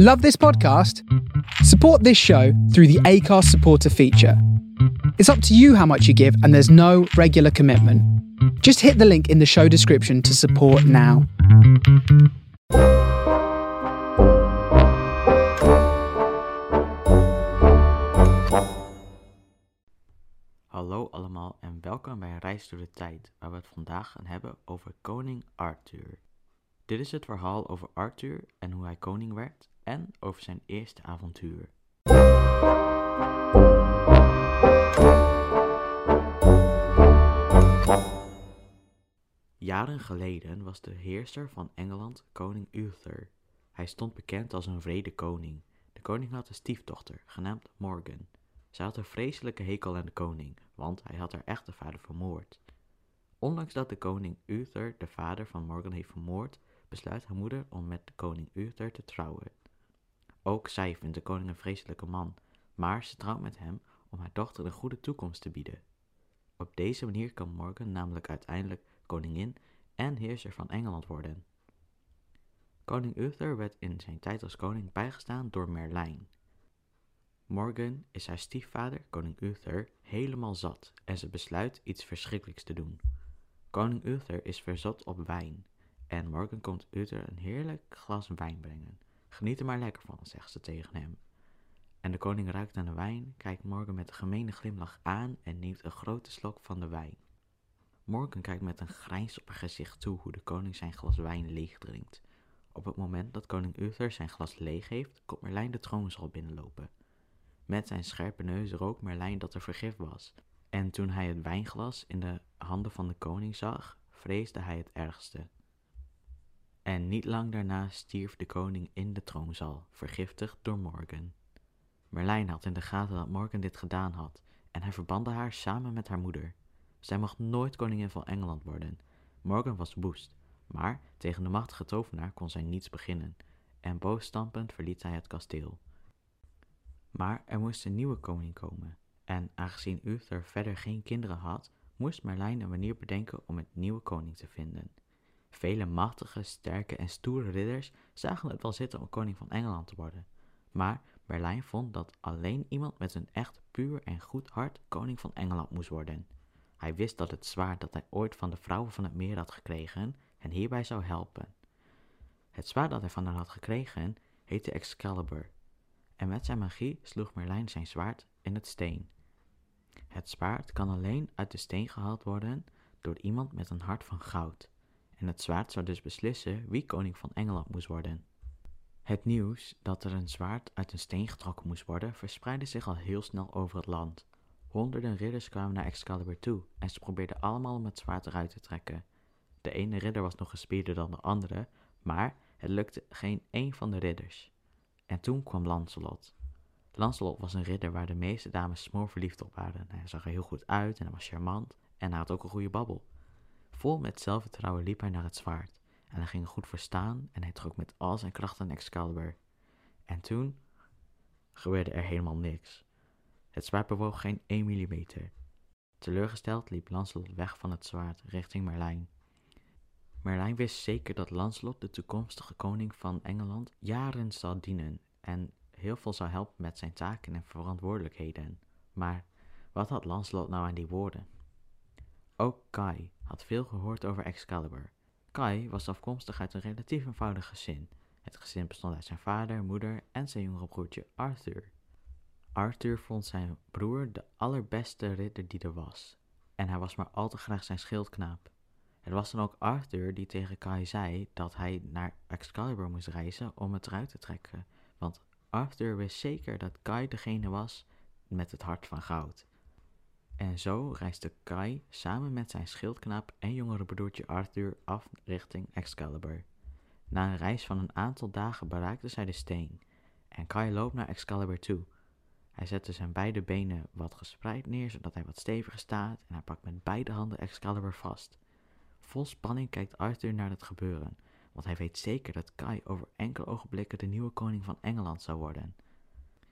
Love this podcast? Support this show through the ACARS supporter feature. It's up to you how much you give, and there's no regular commitment. Just hit the link in the show description to support now. Hallo allemaal en welkom bij Reis door de Tijd, waar we het vandaag gaan hebben over koning Arthur. Dit is het verhaal over Arthur en hoe hij koning werd en over zijn eerste avontuur. Jaren geleden was de heerser van Engeland koning Uther. Hij stond bekend als een vrede koning. De koning had een stiefdochter, genaamd Morgan. Zij had een vreselijke hekel aan de koning, want hij had haar echte vader vermoord. Ondanks dat de koning Uther de vader van Morgan heeft vermoord, besluit haar moeder om met de koning Uther te trouwen. Ook zij vindt de koning een vreselijke man, maar ze trouwt met hem om haar dochter een goede toekomst te bieden. Op deze manier kan Morgan namelijk uiteindelijk koningin en heerser van Engeland worden. Koning Uther werd in zijn tijd als koning bijgestaan door Merlijn. Morgan is haar stiefvader, koning Uther, helemaal zat en ze besluit iets verschrikkelijks te doen. Koning Uther is verzot op wijn en Morgan komt Uther een heerlijk glas wijn brengen. Geniet er maar lekker van, zegt ze tegen hem. En de koning ruikt aan de wijn, kijkt Morgan met een gemene glimlach aan en neemt een grote slok van de wijn. Morgan kijkt met een grijns op haar gezicht toe hoe de koning zijn glas wijn leeg drinkt. Op het moment dat koning Uther zijn glas leeg heeft, komt Merlijn de troonzaal binnenlopen. Met zijn scherpe neus rook Merlijn dat er vergif was. En toen hij het wijnglas in de handen van de koning zag, vreesde hij het ergste. En niet lang daarna stierf de koning in de troonzaal, vergiftigd door Morgan. Merlijn had in de gaten dat Morgan dit gedaan had, en hij verbande haar samen met haar moeder. Zij mocht nooit koningin van Engeland worden. Morgan was woest, maar tegen de machtige tovenaar kon zij niets beginnen, en boosstampend verliet zij het kasteel. Maar er moest een nieuwe koning komen, en aangezien Uther verder geen kinderen had, moest Merlijn een manier bedenken om een nieuwe koning te vinden. Vele machtige, sterke en stoere ridders zagen het wel zitten om koning van Engeland te worden, maar Merlijn vond dat alleen iemand met een echt puur en goed hart koning van Engeland moest worden. Hij wist dat het zwaard dat hij ooit van de vrouwen van het meer had gekregen hen hierbij zou helpen. Het zwaard dat hij van hen had gekregen heette Excalibur, en met zijn magie sloeg Merlijn zijn zwaard in het steen. Het zwaard kan alleen uit de steen gehaald worden door iemand met een hart van goud, en het zwaard zou dus beslissen wie koning van Engeland moest worden. Het nieuws dat er een zwaard uit een steen getrokken moest worden verspreidde zich al heel snel over het land. Honderden ridders kwamen naar Excalibur toe en ze probeerden allemaal om het zwaard eruit te trekken. De ene ridder was nog gespierder dan de andere, maar het lukte geen één van de ridders. En toen kwam Lancelot. Lancelot was een ridder waar de meeste dames smoor verliefd op waren. Hij zag er heel goed uit en hij was charmant en hij had ook een goede babbel. Vol met zelfvertrouwen liep hij naar het zwaard en hij ging goed verstaan en hij trok met al zijn kracht aan Excalibur. En toen gebeurde er helemaal niks. Het zwaard bewoog geen 1 millimeter. Teleurgesteld liep Lancelot weg van het zwaard richting Merlijn. Merlijn wist zeker dat Lancelot, de toekomstige koning van Engeland, jaren zal dienen en heel veel zou helpen met zijn taken en verantwoordelijkheden. Maar wat had Lancelot nou aan die woorden? Ook Kai had veel gehoord over Excalibur. Kai was afkomstig uit een relatief eenvoudig gezin. Het gezin bestond uit zijn vader, moeder en zijn jongere broertje Arthur. Arthur vond zijn broer de allerbeste ridder die er was, en hij was maar al te graag zijn schildknaap. Het was dan ook Arthur die tegen Kai zei dat hij naar Excalibur moest reizen om het eruit te trekken, want Arthur wist zeker dat Kai degene was met het hart van goud. En zo reisde Kai samen met zijn schildknaap en jongere broertje Arthur af richting Excalibur. Na een reis van een aantal dagen bereikten zij de steen, en Kai loopt naar Excalibur toe. Hij zette zijn beide benen wat gespreid neer, zodat hij wat steviger staat, en hij pakt met beide handen Excalibur vast. Vol spanning kijkt Arthur naar het gebeuren, want hij weet zeker dat Kai over enkele ogenblikken de nieuwe koning van Engeland zou worden.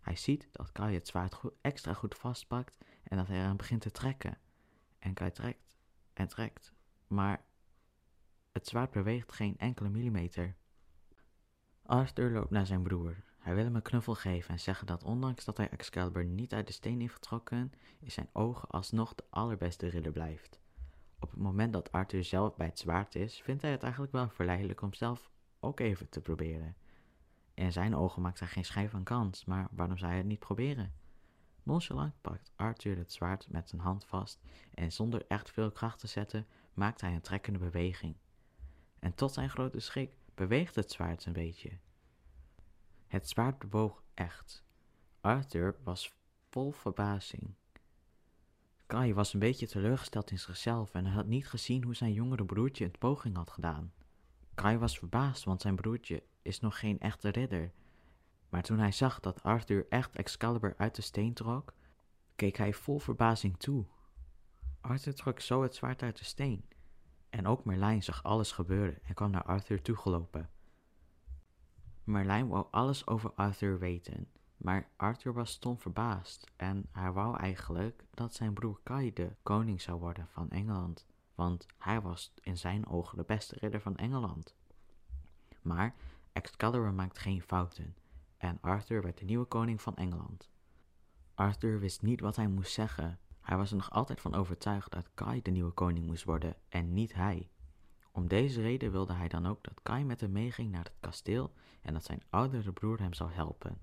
Hij ziet dat Kai het zwaard extra goed vastpakt en dat hij eraan begint te trekken. En Kai trekt en trekt, maar het zwaard beweegt geen enkele millimeter. Arthur loopt naar zijn broer. Hij wil hem een knuffel geven en zeggen dat ondanks dat hij Excalibur niet uit de steen heeft getrokken, in zijn ogen alsnog de allerbeste ridder blijft. Op het moment dat Arthur zelf bij het zwaard is, vindt hij het eigenlijk wel verleidelijk om zelf ook even te proberen. In zijn ogen maakt hij geen schijn van kans, maar waarom zou hij het niet proberen? Nonchalant pakt Arthur het zwaard met zijn hand vast en zonder echt veel kracht te zetten, maakt hij een trekkende beweging. En tot zijn grote schrik beweegt het zwaard een beetje. Het zwaard bewoog echt. Arthur was vol verbazing. Kai was een beetje teleurgesteld in zichzelf en had niet gezien hoe zijn jongere broertje een poging had gedaan. Kai was verbaasd, want zijn broertje is nog geen echte ridder. Maar toen hij zag dat Arthur echt Excalibur uit de steen trok, keek hij vol verbazing toe. Arthur trok zo het zwaard uit de steen. En ook Merlijn zag alles gebeuren en kwam naar Arthur toegelopen. Merlijn wou alles over Arthur weten, maar Arthur was stom verbaasd en hij wou eigenlijk dat zijn broer Kai de koning zou worden van Engeland, want hij was in zijn ogen de beste ridder van Engeland. Maar Excalibur maakt geen fouten en Arthur werd de nieuwe koning van Engeland. Arthur wist niet wat hij moest zeggen. Hij was er nog altijd van overtuigd dat Kai de nieuwe koning moest worden en niet hij. Om deze reden wilde hij dan ook dat Kai met hem meeging naar het kasteel en dat zijn oudere broer hem zou helpen.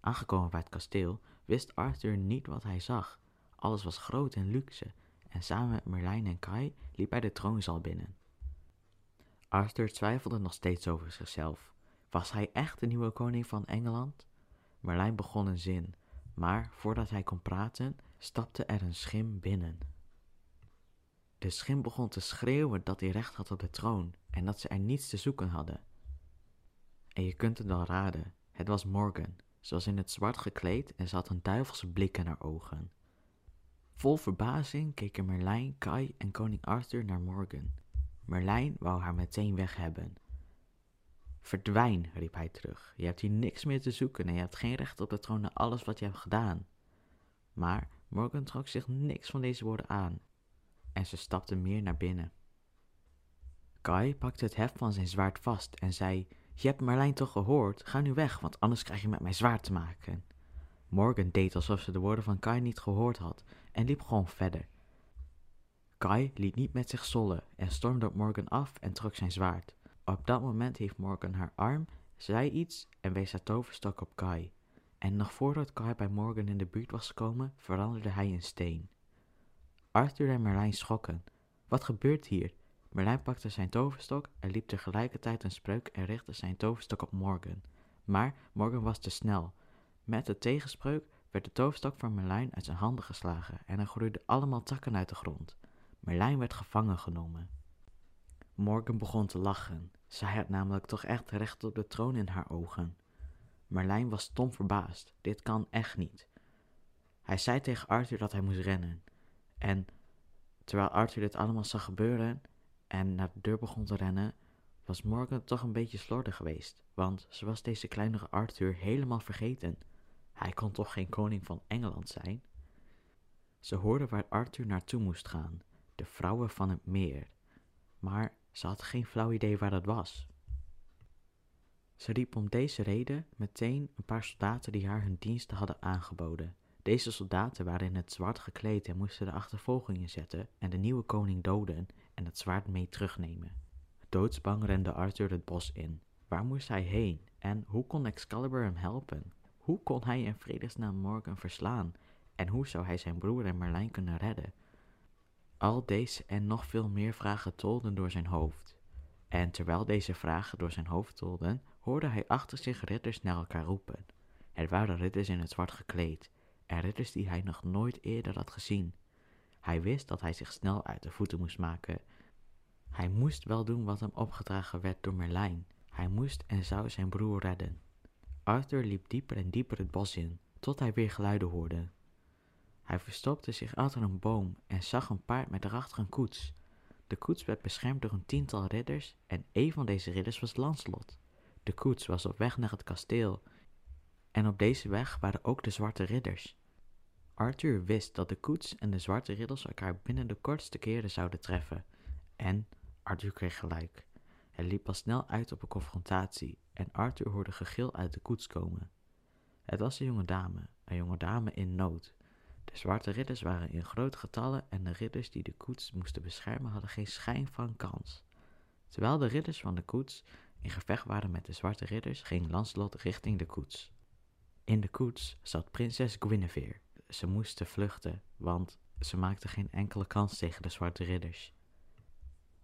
Aangekomen bij het kasteel wist Arthur niet wat hij zag. Alles was groot en luxe en samen met Merlijn en Kai liep hij de troonzaal binnen. Arthur twijfelde nog steeds over zichzelf. Was hij echt de nieuwe koning van Engeland? Merlijn begon een zin, maar voordat hij kon praten, stapte er een schim binnen. De schim begon te schreeuwen dat hij recht had op de troon en dat ze er niets te zoeken hadden. En je kunt het wel raden, het was Morgan. Ze was in het zwart gekleed en ze had een duivelse blik in haar ogen. Vol verbazing keken Merlijn, Kai en koning Arthur naar Morgan. Merlijn wou haar meteen weg hebben. Verdwijn, riep hij terug. Je hebt hier niks meer te zoeken en je hebt geen recht op de troon na alles wat je hebt gedaan. Maar Morgan trok zich niks van deze woorden aan en ze stapte meer naar binnen. Kai pakte het heft van zijn zwaard vast en zei: Je hebt Marlijn toch gehoord? Ga nu weg, want anders krijg je met mijn zwaard te maken. Morgan deed alsof ze de woorden van Kai niet gehoord had en liep gewoon verder. Kai liet niet met zich zollen en stormde op Morgan af en trok zijn zwaard. Op dat moment heeft Morgan haar arm, zei iets en wees haar toverstok op Kai. En nog voordat Kai bij Morgan in de buurt was gekomen, veranderde hij in steen. Arthur en Merlijn schokken. Wat gebeurt hier? Merlijn pakte zijn toverstok en liep tegelijkertijd een spreuk en richtte zijn toverstok op Morgan. Maar Morgan was te snel. Met de tegenspreuk werd de toverstok van Merlijn uit zijn handen geslagen en er groeiden allemaal takken uit de grond. Merlijn werd gevangen genomen. Morgan begon te lachen. Zij had namelijk toch echt recht op de troon in haar ogen. Merlijn was stom verbaasd. Dit kan echt niet. Hij zei tegen Arthur dat hij moest rennen. En terwijl Arthur dit allemaal zag gebeuren en naar de deur begon te rennen, was Morgan toch een beetje slordig geweest, want ze was deze kleinere Arthur helemaal vergeten. Hij kon toch geen koning van Engeland zijn? Ze hoorde waar Arthur naartoe moest gaan, de vrouwen van het meer, maar ze had geen flauw idee waar dat was. Ze riep om deze reden meteen een paar soldaten die haar hun diensten hadden aangeboden. Deze soldaten waren in het zwart gekleed en moesten de achtervolging inzetten en de nieuwe koning doden en het zwaard mee terugnemen. Doodsbang rende Arthur het bos in. Waar moest hij heen en hoe kon Excalibur hem helpen? Hoe kon hij in vredesnaam Morgan verslaan en hoe zou hij zijn broer en Merlijn kunnen redden? Al deze en nog veel meer vragen tolden door zijn hoofd. En terwijl deze vragen door zijn hoofd tolden, hoorde hij achter zich ridders naar elkaar roepen. Het waren ridders in het zwart gekleed, en ridders die hij nog nooit eerder had gezien. Hij wist dat hij zich snel uit de voeten moest maken. Hij moest wel doen wat hem opgedragen werd door Merlijn. Hij moest en zou zijn broer redden. Arthur liep dieper en dieper het bos in, tot hij weer geluiden hoorde. Hij verstopte zich achter een boom en zag een paard met erachter een koets. De koets werd beschermd door een tiental ridders en een van deze ridders was Lancelot. De koets was op weg naar het kasteel en op deze weg waren ook de zwarte ridders. Arthur wist dat de koets en de zwarte ridders elkaar binnen de kortste keren zouden treffen. En Arthur kreeg gelijk. Hij liep al snel uit op een confrontatie en Arthur hoorde gegil uit de koets komen. Het was een jonge dame, een jonge dame in nood. De zwarte ridders waren in grote getallen en de ridders die de koets moesten beschermen hadden geen schijn van kans. Terwijl de ridders van de koets in gevecht waren met de zwarte ridders, ging Lancelot richting de koets. In de koets zat prinses Guinevere. Ze moesten vluchten, want ze maakte geen enkele kans tegen de zwarte ridders.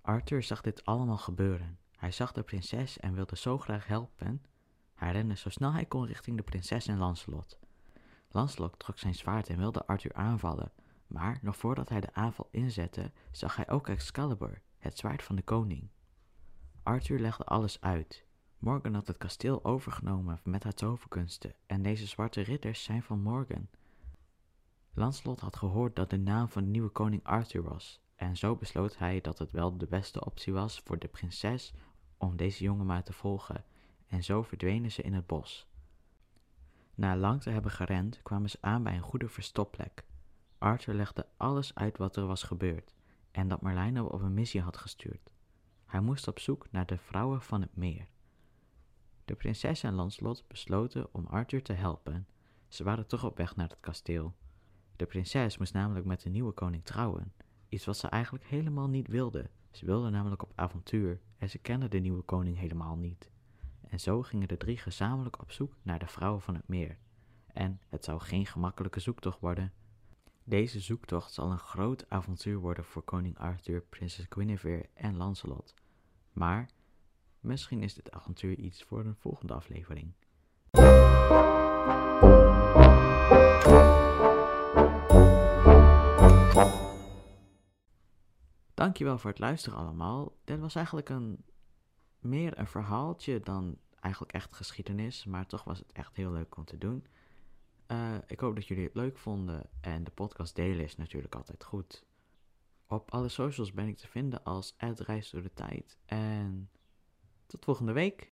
Arthur zag dit allemaal gebeuren. Hij zag de prinses en wilde zo graag helpen. Hij rende zo snel hij kon richting de prinses en Lancelot. Lancelot trok zijn zwaard en wilde Arthur aanvallen, maar nog voordat hij de aanval inzette, zag hij ook Excalibur, het zwaard van de koning. Arthur legde alles uit. Morgan had het kasteel overgenomen met haar toverkunsten en deze zwarte ridders zijn van Morgan. Lancelot had gehoord dat de naam van de nieuwe koning Arthur was, en zo besloot hij dat het wel de beste optie was voor de prinses om deze jongen maar te volgen, en zo verdwenen ze in het bos. Na lang te hebben gerend, kwamen ze aan bij een goede verstopplek. Arthur legde alles uit wat er was gebeurd en dat Merlijn hem op een missie had gestuurd. Hij moest op zoek naar de vrouwen van het meer. De prinses en Lancelot besloten om Arthur te helpen. Ze waren toch op weg naar het kasteel. De prinses moest namelijk met de nieuwe koning trouwen, iets wat ze eigenlijk helemaal niet wilde. Ze wilde namelijk op avontuur en ze kende de nieuwe koning helemaal niet. En zo gingen de drie gezamenlijk op zoek naar de vrouwen van het meer. En het zou geen gemakkelijke zoektocht worden. Deze zoektocht zal een groot avontuur worden voor koning Arthur, prinses Guinevere en Lancelot. Maar misschien is dit avontuur iets voor een volgende aflevering. Dankjewel voor het luisteren allemaal. Dit was eigenlijk een, meer een verhaaltje dan eigenlijk echt geschiedenis, maar toch was het echt heel leuk om te doen. Uh, ik hoop dat jullie het leuk vonden en de podcast delen is natuurlijk altijd goed. Op alle socials ben ik te vinden als Reis door de Tijd. En tot volgende week.